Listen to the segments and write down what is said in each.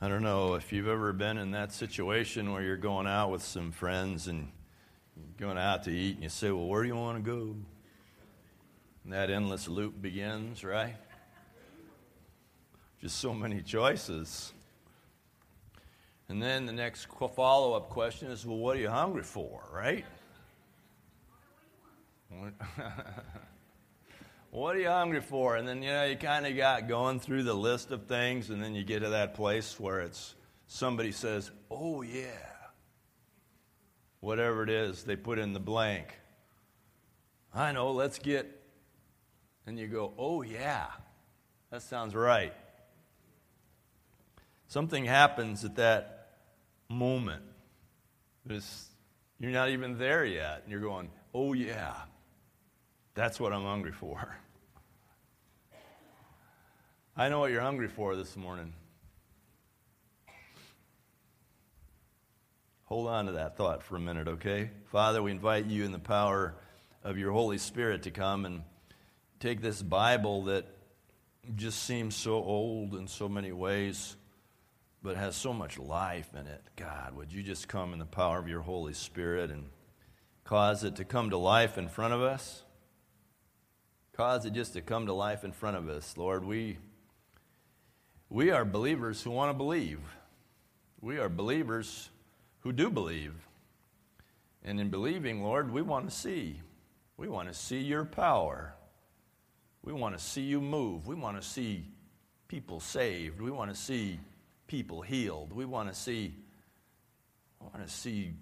I don't know if you've ever been in that situation where you're going out with some friends and going out to eat and you say, Well, where do you want to go? And that endless loop begins, right? Just so many choices. And then the next follow up question is, Well, what are you hungry for, right? what are you hungry for? And then, you know, you kind of got going through the list of things, and then you get to that place where it's somebody says, oh, yeah. Whatever it is, they put in the blank. I know, let's get. And you go, oh, yeah, that sounds right. Something happens at that moment. It's, you're not even there yet. And you're going, oh, yeah, that's what I'm hungry for. I know what you're hungry for this morning. Hold on to that thought for a minute, okay? Father, we invite you in the power of your Holy Spirit to come and take this Bible that just seems so old in so many ways, but has so much life in it. God, would you just come in the power of your Holy Spirit and cause it to come to life in front of us? Cause it just to come to life in front of us. Lord, we, we are believers who want to believe. We are believers who do believe. And in believing, Lord, we want to see. We want to see your power. We want to see you move. We want to see people saved. We want to see people healed. We want to see I want to see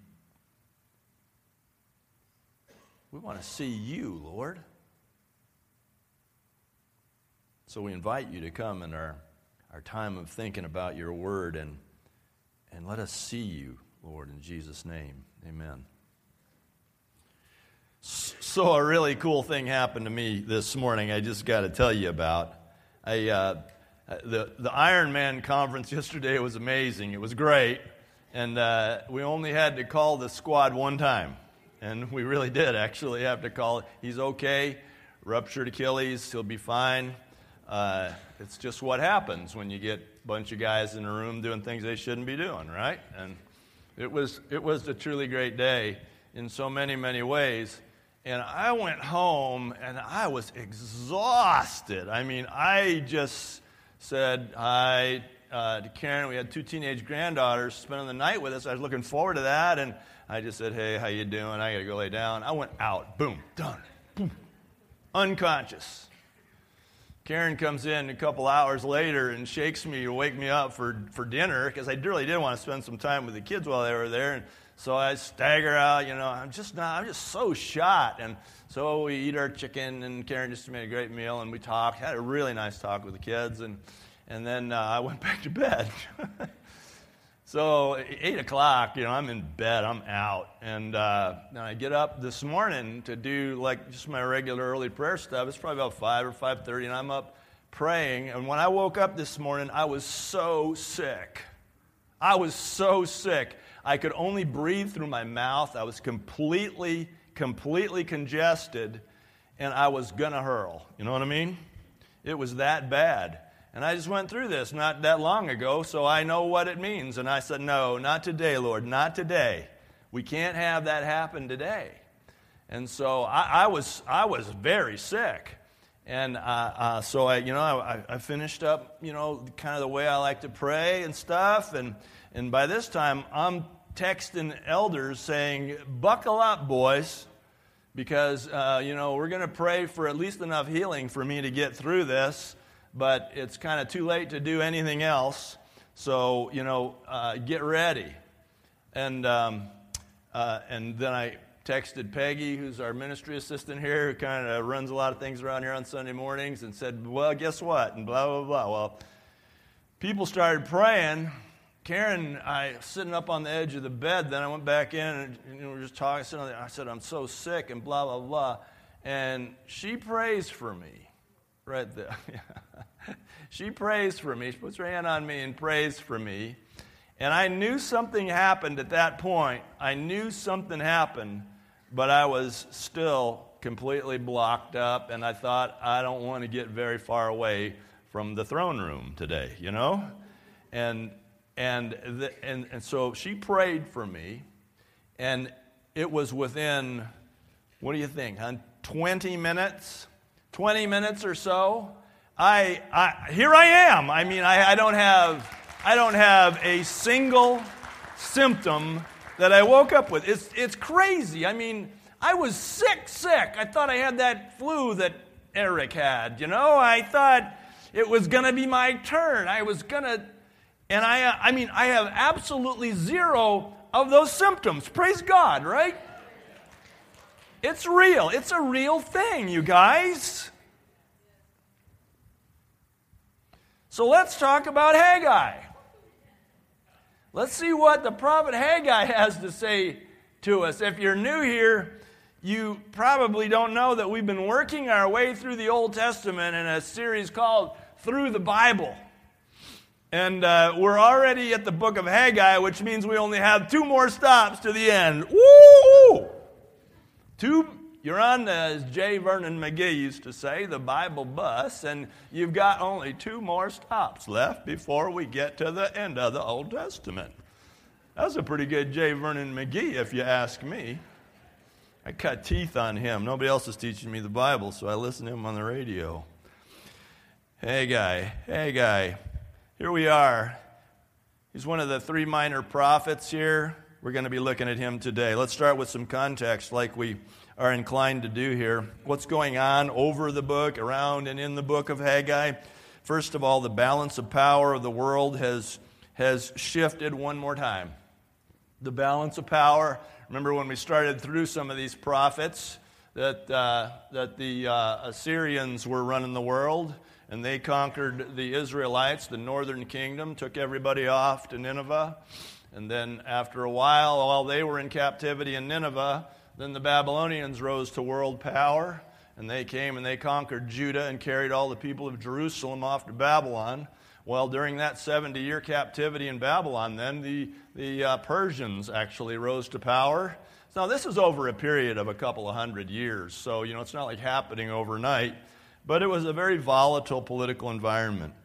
we want to see you, Lord. So we invite you to come in our, our time of thinking about your word and, and let us see you, Lord, in Jesus' name. Amen. So, a really cool thing happened to me this morning, I just got to tell you about. I, uh, the, the Ironman conference yesterday was amazing. It was great. And uh, we only had to call the squad one time. And we really did actually have to call. He's okay, ruptured Achilles, he'll be fine. Uh, it's just what happens when you get a bunch of guys in a room doing things they shouldn't be doing, right? And it was, it was a truly great day in so many, many ways. And I went home and I was exhausted. I mean, I just said hi uh, to Karen. We had two teenage granddaughters spending the night with us. I was looking forward to that. And I just said, hey, how you doing? I got to go lay down. I went out. Boom, done. Boom. Unconscious. Karen comes in a couple hours later and shakes me to wake me up for, for dinner because I really did want to spend some time with the kids while they were there. And so I stagger out, you know, I'm just not, I'm just so shot. And so we eat our chicken, and Karen just made a great meal, and we talked, had a really nice talk with the kids, and, and then uh, I went back to bed. So, 8 o'clock, you know, I'm in bed, I'm out. And uh, I get up this morning to do like just my regular early prayer stuff. It's probably about 5 or 5.30, and I'm up praying. And when I woke up this morning, I was so sick. I was so sick. I could only breathe through my mouth. I was completely, completely congested, and I was to hurl. You know what I mean? It was that bad. And I just went through this not that long ago, so I know what it means. And I said, No, not today, Lord, not today. We can't have that happen today. And so I, I was, I was very sick. And uh, uh, so I, you know, I, I, finished up, you know, kind of the way I like to pray and stuff. And, and by this time, I'm texting elders saying, buckle up, boys, because, uh, you know, we're going to pray for at least enough healing for me to get through this but it's kind of too late to do anything else. So, you know, uh, get ready. And, um, uh, and then I texted Peggy, who's our ministry assistant here, who kind of runs a lot of things around here on Sunday mornings, and said, Well, guess what? And blah, blah, blah. Well, people started praying. Karen, I sitting up on the edge of the bed. Then I went back in and you know, we were just talking. I said, I'm so sick, and blah, blah, blah. And she prays for me right there. she prays for me. She puts her hand on me and prays for me. And I knew something happened at that point. I knew something happened, but I was still completely blocked up, and I thought, I don't want to get very far away from the throne room today, you know? And and, the, and, and so she prayed for me, and it was within, what do you think, 20 minutes? 20 minutes or so. I, I here I am. I mean, I, I don't have I don't have a single symptom that I woke up with. It's, it's crazy. I mean, I was sick, sick. I thought I had that flu that Eric had, you know? I thought it was going to be my turn. I was going to, and I, I mean, I have absolutely zero of those symptoms. Praise God, right? It's real. It's a real thing, you guys. So let's talk about Haggai. Let's see what the prophet Haggai has to say to us. If you're new here, you probably don't know that we've been working our way through the Old Testament in a series called Through the Bible. And uh, we're already at the book of Haggai, which means we only have two more stops to the end. Woo! Two you're on, as J. Vernon McGee used to say, the Bible bus, and you've got only two more stops left before we get to the end of the Old Testament. That's a pretty good J. Vernon McGee, if you ask me. I cut teeth on him. Nobody else is teaching me the Bible, so I listen to him on the radio. Hey, guy. Hey, guy. Here we are. He's one of the three minor prophets here. We're going to be looking at him today. Let's start with some context, like we are inclined to do here. What's going on over the book, around and in the book of Haggai? First of all, the balance of power of the world has, has shifted one more time. The balance of power. Remember when we started through some of these prophets that, uh, that the uh, Assyrians were running the world and they conquered the Israelites, the northern kingdom, took everybody off to Nineveh. And then after a while, while they were in captivity in Nineveh, then the Babylonians rose to world power, and they came and they conquered Judah and carried all the people of Jerusalem off to Babylon. Well, during that 70 year captivity in Babylon, then the, the uh, Persians actually rose to power. Now, this is over a period of a couple of hundred years, so, you know, it's not like happening overnight, but it was a very volatile political environment.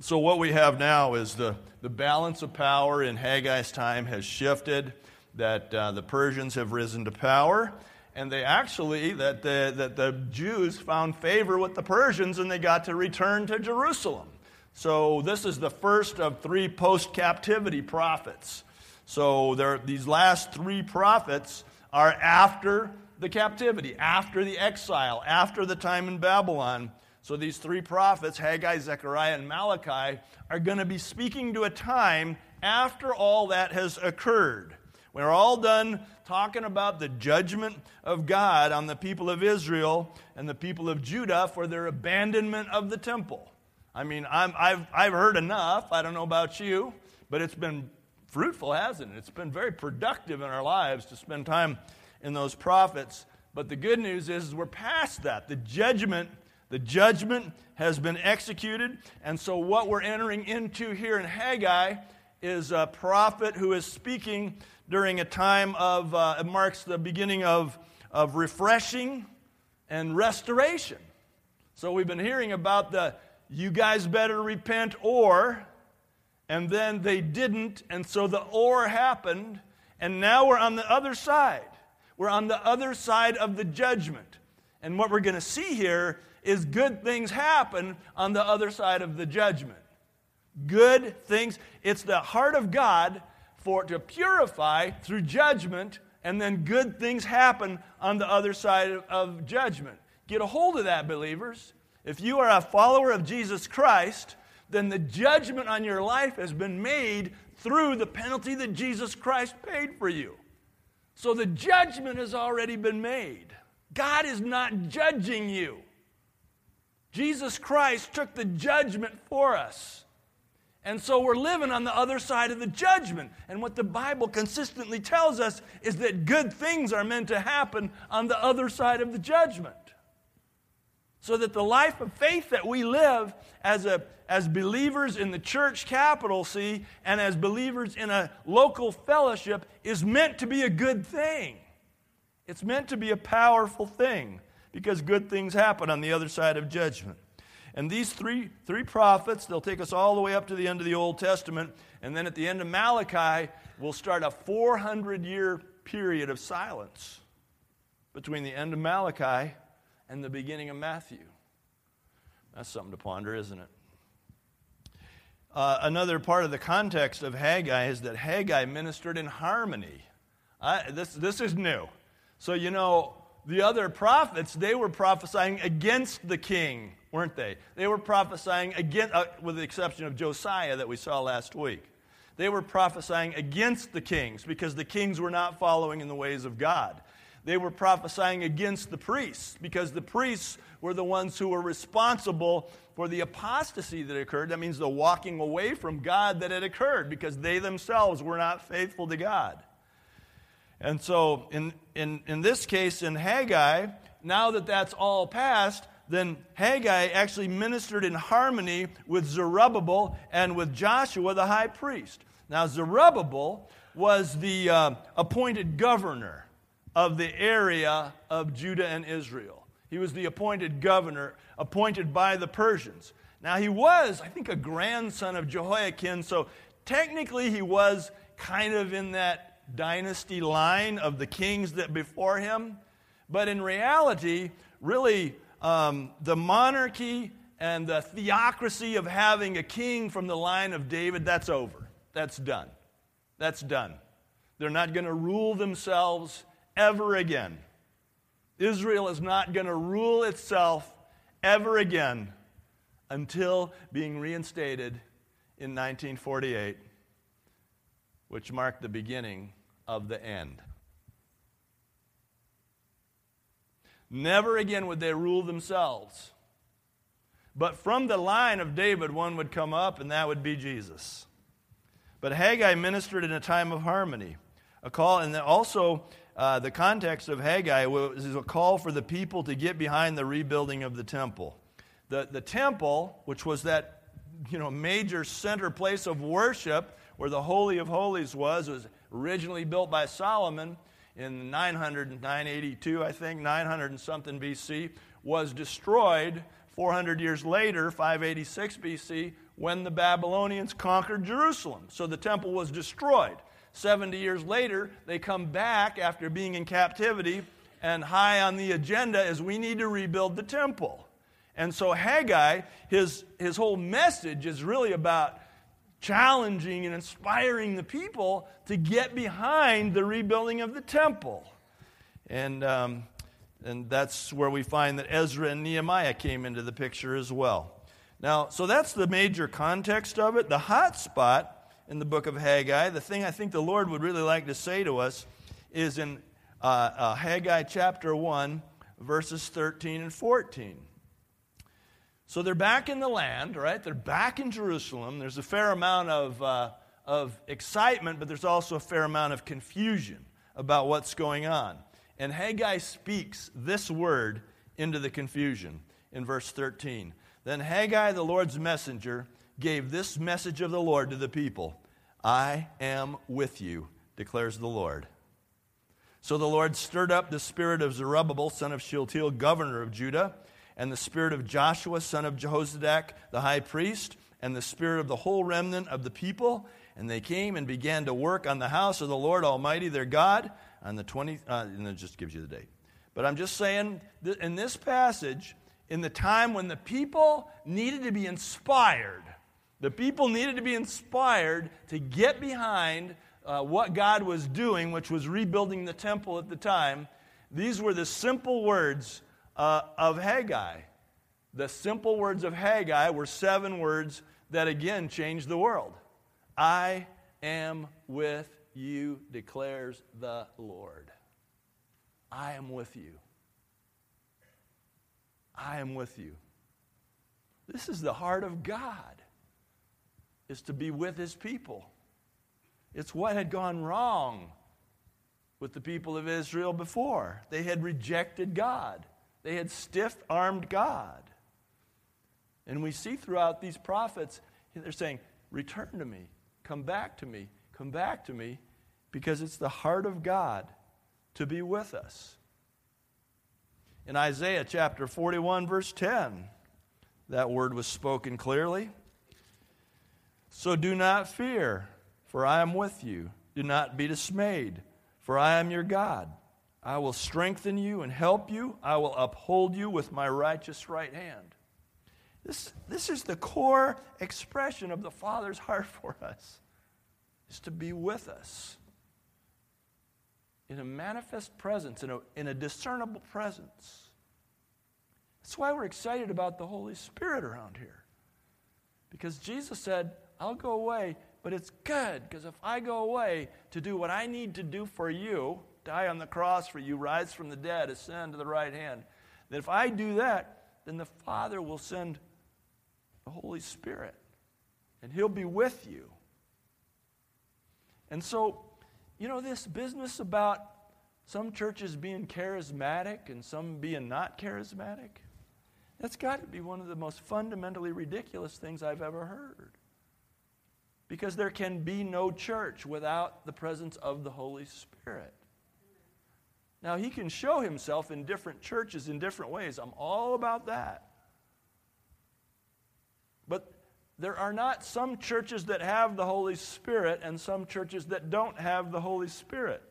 So, what we have now is the, the balance of power in Haggai's time has shifted that uh, the Persians have risen to power, and they actually, that the, that the Jews found favor with the Persians and they got to return to Jerusalem. So this is the first of three post captivity prophets. So there, these last three prophets are after the captivity, after the exile, after the time in Babylon. So these three prophets, Haggai, Zechariah, and Malachi, are going to be speaking to a time after all that has occurred. We're all done talking about the judgment of God on the people of Israel and the people of Judah for their abandonment of the temple. I mean, i have I've heard enough. I don't know about you, but it's been fruitful, hasn't it? It's been very productive in our lives to spend time in those prophets. But the good news is, is we're past that. The judgment, the judgment has been executed. And so what we're entering into here in Haggai is a prophet who is speaking during a time of, uh, it marks the beginning of, of refreshing and restoration. So we've been hearing about the you guys better repent or, and then they didn't, and so the or happened, and now we're on the other side. We're on the other side of the judgment. And what we're going to see here is good things happen on the other side of the judgment. Good things. It's the heart of God for to purify through judgment, and then good things happen on the other side of, of judgment. Get a hold of that, believers. If you are a follower of Jesus Christ, then the judgment on your life has been made through the penalty that Jesus Christ paid for you. So the judgment has already been made. God is not judging you. Jesus Christ took the judgment for us. And so we're living on the other side of the judgment. And what the Bible consistently tells us is that good things are meant to happen on the other side of the judgment. So that the life of faith that we live as, a, as believers in the church capital, see, and as believers in a local fellowship is meant to be a good thing. It's meant to be a powerful thing because good things happen on the other side of judgment. And these three, three prophets, they'll take us all the way up to the end of the Old Testament. And then at the end of Malachi, we'll start a 400 year period of silence between the end of Malachi and the beginning of Matthew. That's something to ponder, isn't it? Uh, another part of the context of Haggai is that Haggai ministered in harmony. I, this, this is new. So, you know, the other prophets, they were prophesying against the king, weren't they? They were prophesying against, uh, with the exception of Josiah that we saw last week. They were prophesying against the kings because the kings were not following in the ways of God. They were prophesying against the priests because the priests were the ones who were responsible for the apostasy that occurred. That means the walking away from God that had occurred because they themselves were not faithful to God. And so, in, in, in this case, in Haggai, now that that's all passed, then Haggai actually ministered in harmony with Zerubbabel and with Joshua the high priest. Now, Zerubbabel was the uh, appointed governor of the area of Judah and Israel. He was the appointed governor, appointed by the Persians. Now, he was, I think, a grandson of Jehoiakim, so technically he was kind of in that dynasty line of the kings that before him. But in reality, really, um, the monarchy and the theocracy of having a king from the line of David, that's over. That's done. That's done. They're not going to rule themselves ever again. Israel is not going to rule itself ever again until being reinstated in 1948, which marked the beginning of the end. Never again would they rule themselves. But from the line of David, one would come up, and that would be Jesus. But Haggai ministered in a time of harmony. A call, and also uh, the context of Haggai was a call for the people to get behind the rebuilding of the temple. The, the temple, which was that you know, major center place of worship where the Holy of Holies was, was originally built by Solomon in 900, 982, I think, 900 and something BC, was destroyed 400 years later, 586 BC, when the Babylonians conquered Jerusalem. So the temple was destroyed. 70 years later, they come back after being in captivity, and high on the agenda is we need to rebuild the temple. And so Haggai, his, his whole message is really about challenging and inspiring the people to get behind the rebuilding of the temple. And, um, and that's where we find that Ezra and Nehemiah came into the picture as well. Now, so that's the major context of it. The hot spot in the book of Haggai. The thing I think the Lord would really like to say to us is in uh, uh, Haggai chapter 1, verses 13 and 14. So they're back in the land, right? They're back in Jerusalem. There's a fair amount of, uh, of excitement, but there's also a fair amount of confusion about what's going on. And Haggai speaks this word into the confusion in verse 13. Then Haggai, the Lord's messenger, gave this message of the Lord to the people I am with you, declares the Lord. So the Lord stirred up the spirit of Zerubbabel, son of Shealtiel, governor of Judah, and the spirit of Joshua, son of Jehozadak, the high priest, and the spirit of the whole remnant of the people. And they came and began to work on the house of the Lord Almighty, their God, on the 20th, uh, and it just gives you the date. But I'm just saying, in this passage, in the time when the people needed to be inspired, the people needed to be inspired to get behind uh, what God was doing, which was rebuilding the temple at the time. These were the simple words uh, of Haggai. The simple words of Haggai were seven words that again changed the world. I am with you, declares the Lord. I am with you. I am with you. This is the heart of God is to be with his people. It's what had gone wrong with the people of Israel before. They had rejected God, they had stiff armed God. And we see throughout these prophets, they're saying, Return to me, come back to me, come back to me, because it's the heart of God to be with us. In Isaiah chapter 41, verse 10, that word was spoken clearly. So do not fear, for I am with you. Do not be dismayed, for I am your God. I will strengthen you and help you. I will uphold you with my righteous right hand. This, this is the core expression of the Father's heart for us, is to be with us in a manifest presence, in a, in a discernible presence. That's why we're excited about the Holy Spirit around here. Because Jesus said, I'll go away, but it's good because if I go away to do what I need to do for you, die on the cross for you, rise from the dead, ascend to the right hand, That if I do that, then the Father will send the Holy Spirit and He'll be with you. And so, you know, this business about some churches being charismatic and some being not charismatic, that's got to be one of the most fundamentally ridiculous things I've ever heard. Because there can be no church without the presence of the Holy Spirit. Now, He can show Himself in different churches in different ways. I'm all about that. But there are not some churches that have the Holy Spirit and some churches that don't have the Holy Spirit.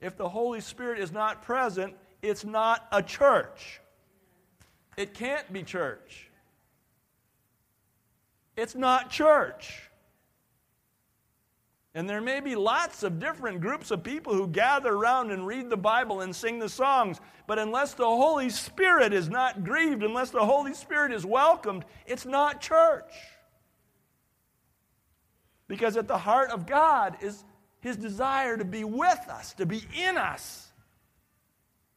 If the Holy Spirit is not present, it's not a church. It can't be church. It's not church. And there may be lots of different groups of people who gather around and read the Bible and sing the songs, but unless the Holy Spirit is not grieved, unless the Holy Spirit is welcomed, it's not church. Because at the heart of God is his desire to be with us, to be in us.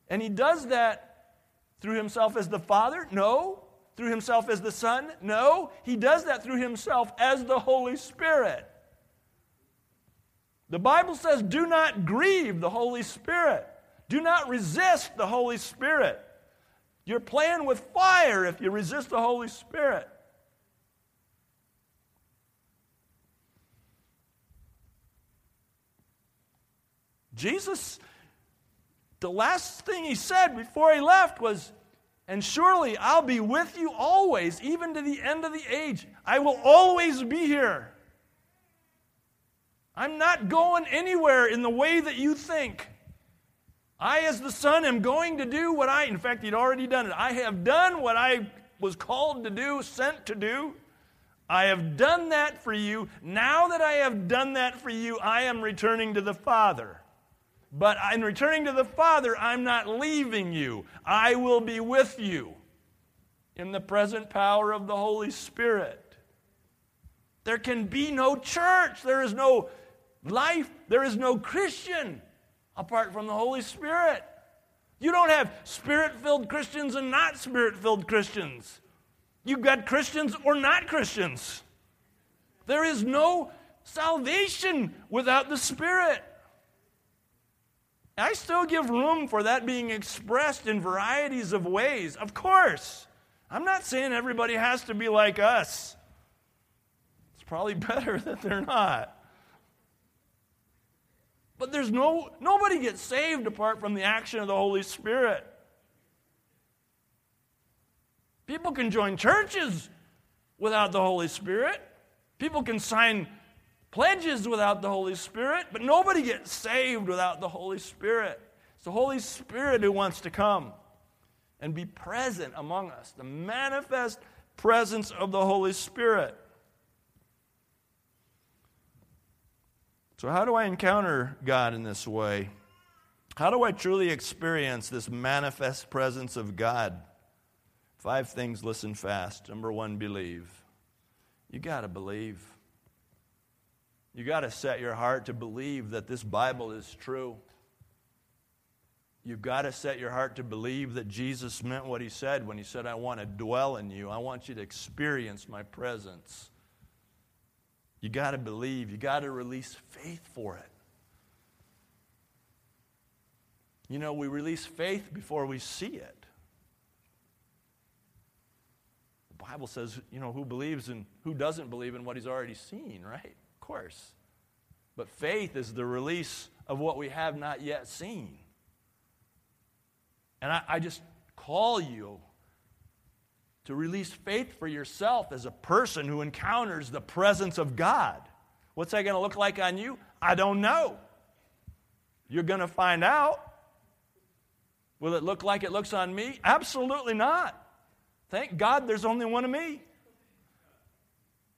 And he does that through himself as the Father? No. Through himself as the Son? No. He does that through himself as the Holy Spirit. The Bible says, do not grieve the Holy Spirit. Do not resist the Holy Spirit. You're playing with fire if you resist the Holy Spirit. Jesus, the last thing he said before he left was, And surely I'll be with you always, even to the end of the age. I will always be here. I'm not going anywhere in the way that you think. I, as the Son, am going to do what I, in fact, he'd already done it. I have done what I was called to do, sent to do. I have done that for you. Now that I have done that for you, I am returning to the Father. But in returning to the Father, I'm not leaving you. I will be with you in the present power of the Holy Spirit. There can be no church. There is no life. There is no Christian apart from the Holy Spirit. You don't have spirit filled Christians and not spirit filled Christians. You've got Christians or not Christians. There is no salvation without the Spirit. I still give room for that being expressed in varieties of ways, of course. I'm not saying everybody has to be like us. It's probably better that they're not. But there's no nobody gets saved apart from the action of the Holy Spirit. People can join churches without the Holy Spirit. People can sign pledges without the Holy Spirit, but nobody gets saved without the Holy Spirit. It's the Holy Spirit who wants to come and be present among us, the manifest presence of the Holy Spirit. So, how do I encounter God in this way? How do I truly experience this manifest presence of God? Five things, listen fast. Number one, believe. You got to believe. You got to set your heart to believe that this Bible is true. You've got to set your heart to believe that Jesus meant what he said when he said, I want to dwell in you. I want you to experience my presence. You got to believe. You got to release faith for it. You know, we release faith before we see it. The Bible says, you know, who believes and who doesn't believe in what he's already seen, right? Of course. But faith is the release of what we have not yet seen. And I, I just call you to release faith for yourself as a person who encounters the presence of God. What's that going to look like on you? I don't know. You're going to find out. Will it look like it looks on me? Absolutely not. Thank God there's only one of me.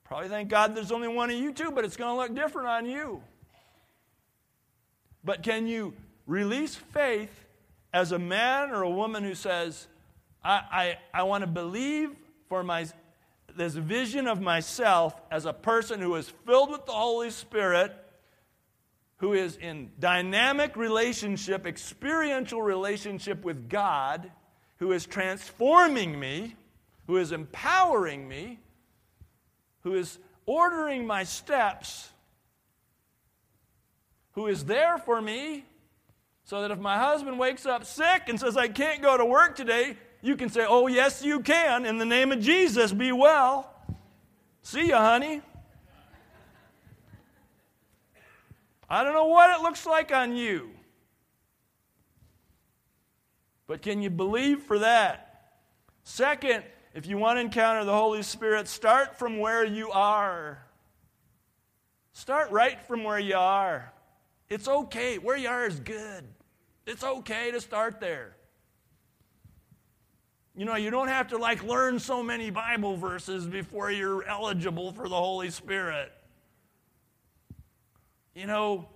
Probably thank God there's only one of you too, but it's going to look different on you. But can you release faith as a man or a woman who says, I, I, I want to believe for my, this vision of myself as a person who is filled with the Holy Spirit, who is in dynamic relationship, experiential relationship with God, who is transforming me, who is empowering me, who is ordering my steps, who is there for me, so that if my husband wakes up sick and says, I can't go to work today, you can say, Oh, yes, you can. In the name of Jesus, be well. See ya, honey. I don't know what it looks like on you. But can you believe for that? Second, if you want to encounter the Holy Spirit, start from where you are. Start right from where you are. It's okay. Where you are is good. It's okay to start there. You know, you don't have to like learn so many Bible verses before you're eligible for the Holy Spirit. You know,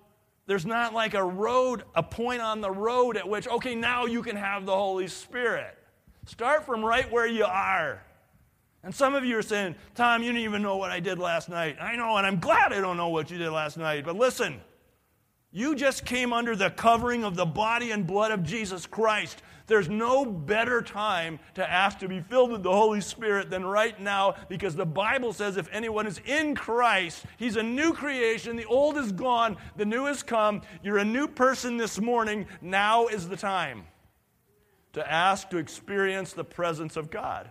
there's not like a road, a point on the road at which, okay, now you can have the Holy Spirit. Start from right where you are. And some of you are saying, Tom, you didn't even know what I did last night. I know, and I'm glad I don't know what you did last night. But listen, you just came under the covering of the body and blood of Jesus Christ. There's no better time to ask to be filled with the Holy Spirit than right now because the Bible says if anyone is in Christ, he's a new creation. The old is gone, the new has come. You're a new person this morning. Now is the time to ask to experience the presence of God.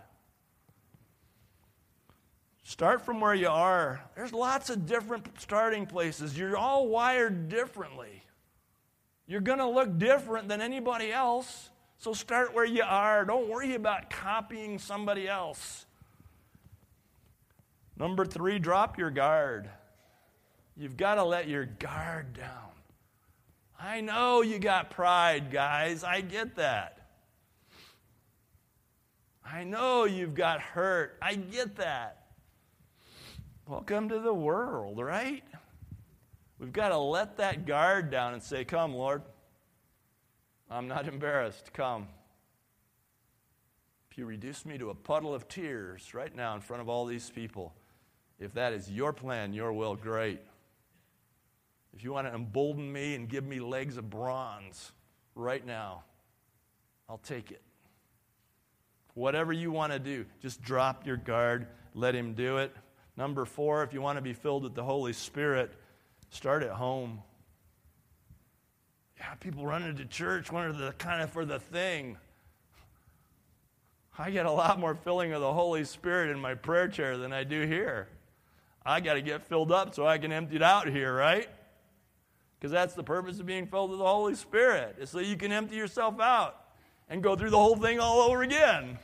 Start from where you are. There's lots of different starting places. You're all wired differently. You're going to look different than anybody else. So start where you are. Don't worry about copying somebody else. Number three, drop your guard. You've got to let your guard down. I know you got pride, guys. I get that. I know you've got hurt. I get that. Welcome to the world, right? We've got to let that guard down and say, Come, Lord. I'm not embarrassed. Come. If you reduce me to a puddle of tears right now in front of all these people, if that is your plan, your will, great. If you want to embolden me and give me legs of bronze right now, I'll take it. Whatever you want to do, just drop your guard, let Him do it. Number four, if you want to be filled with the Holy Spirit, start at home. Yeah, people run into church, one of the kind of for the thing. I get a lot more filling of the Holy Spirit in my prayer chair than I do here. I got to get filled up so I can empty it out here, right? Because that's the purpose of being filled with the Holy Spirit, is so you can empty yourself out and go through the whole thing all over again.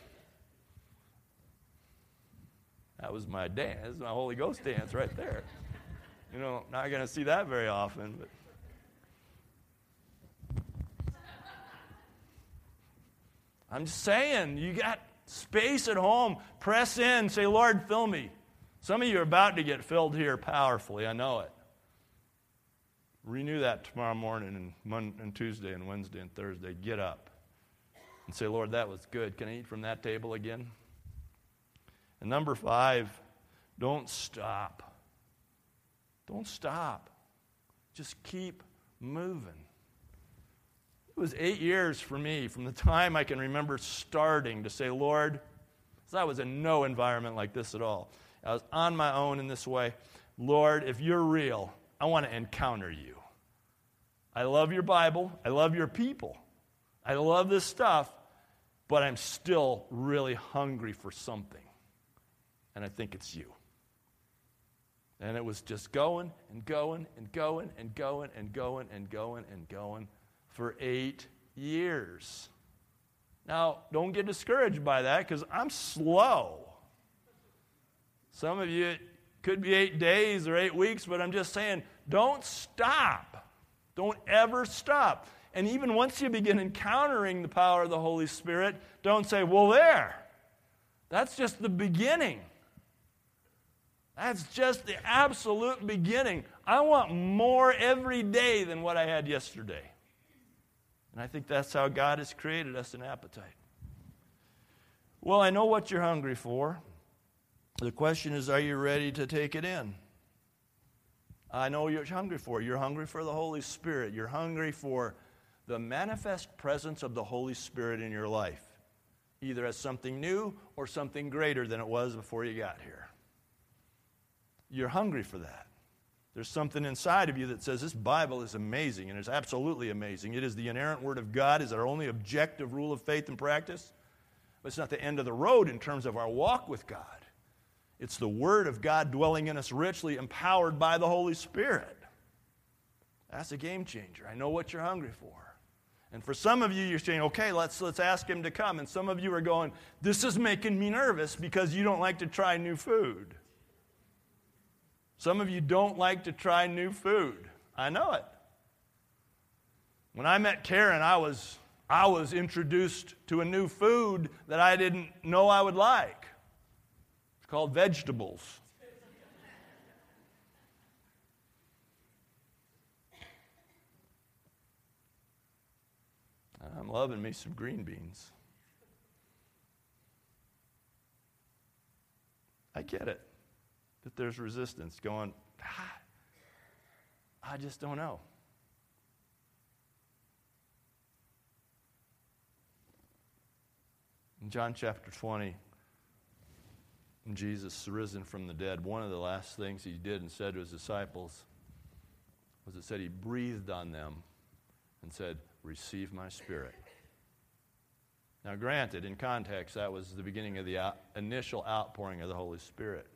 That was my dance, my Holy Ghost dance right there. You know, not going to see that very often, but. I'm just saying, you got space at home. Press in. Say, Lord, fill me. Some of you are about to get filled here powerfully. I know it. Renew that tomorrow morning and, Monday, and Tuesday and Wednesday and Thursday. Get up and say, Lord, that was good. Can I eat from that table again? And number five, don't stop. Don't stop. Just keep moving. It was eight years for me from the time I can remember starting to say, Lord, because I was in no environment like this at all. I was on my own in this way. Lord, if you're real, I want to encounter you. I love your Bible. I love your people. I love this stuff, but I'm still really hungry for something. And I think it's you. And it was just going and going and going and going and going and going and going for eight years. Now, don't get discouraged by that because I'm slow. Some of you, it could be eight days or eight weeks, but I'm just saying, don't stop. Don't ever stop. And even once you begin encountering the power of the Holy Spirit, don't say, well, there. That's just the beginning. That's just the absolute beginning. I want more every day than what I had yesterday. And I think that's how God has created us an appetite. Well, I know what you're hungry for. The question is, are you ready to take it in? I know you're hungry for. You're hungry for the Holy Spirit. You're hungry for the manifest presence of the Holy Spirit in your life, either as something new or something greater than it was before you got here. You're hungry for that. There's something inside of you that says this Bible is amazing, and it's absolutely amazing. It is the inerrant Word of God, is our only objective rule of faith and practice. But it's not the end of the road in terms of our walk with God. It's the Word of God dwelling in us richly, empowered by the Holy Spirit. That's a game changer. I know what you're hungry for. And for some of you, you're saying, okay, let's, let's ask him to come. And some of you are going, this is making me nervous because you don't like to try new food. Some of you don't like to try new food. I know it. When I met Karen, I was, I was introduced to a new food that I didn't know I would like. It's called vegetables. I'm loving me some green beans. I get it that there's resistance going, ah, I just don't know. In John chapter 20, when Jesus risen from the dead, one of the last things he did and said to his disciples was it said he breathed on them and said, Receive my spirit. Now, granted, in context, that was the beginning of the out, initial outpouring of the Holy Spirit.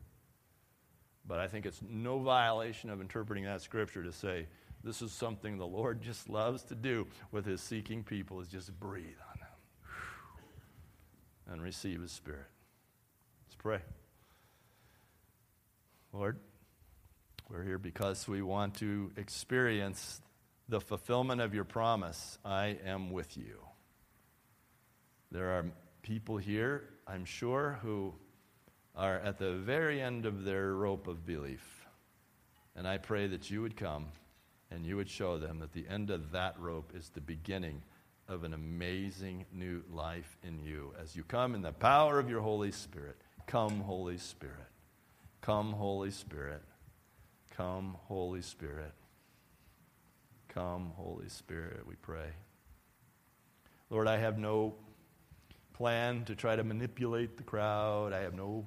But I think it's no violation of interpreting that scripture to say this is something the Lord just loves to do with his seeking people is just breathe on them and receive his spirit. Let's pray. Lord, we're here because we want to experience the fulfillment of your promise. I am with you. There are people here, I'm sure, who are at the very end of their rope of belief. And I pray that you would come and you would show them that the end of that rope is the beginning of an amazing new life in you as you come in the power of your Holy Spirit. Come, Holy Spirit. Come, Holy Spirit. Come, Holy Spirit. Come, Holy Spirit, we pray. Lord, I have no plan to try to manipulate the crowd. I have no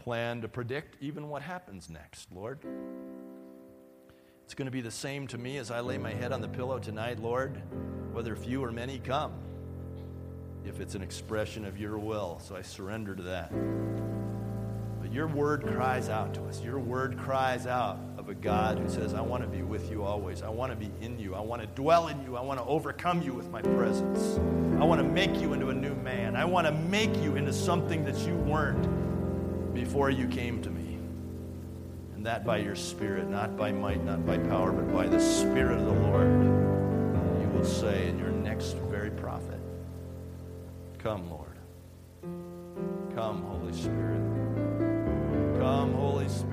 plan to predict even what happens next, Lord. It's going to be the same to me as I lay my head on the pillow tonight, Lord, whether few or many come, if it's an expression of your will. So I surrender to that. But your word cries out to us. Your word cries out of a God who says, I want to be with you always. I want to be in you. I want to dwell in you. I want to overcome you with my presence. I want to make you into a new man. I want to make you into something that you weren't before you came to me. And that by your Spirit, not by might, not by power, but by the Spirit of the Lord, you will say in your next very prophet, Come, Lord. Come, Holy Spirit. Come, Holy Spirit.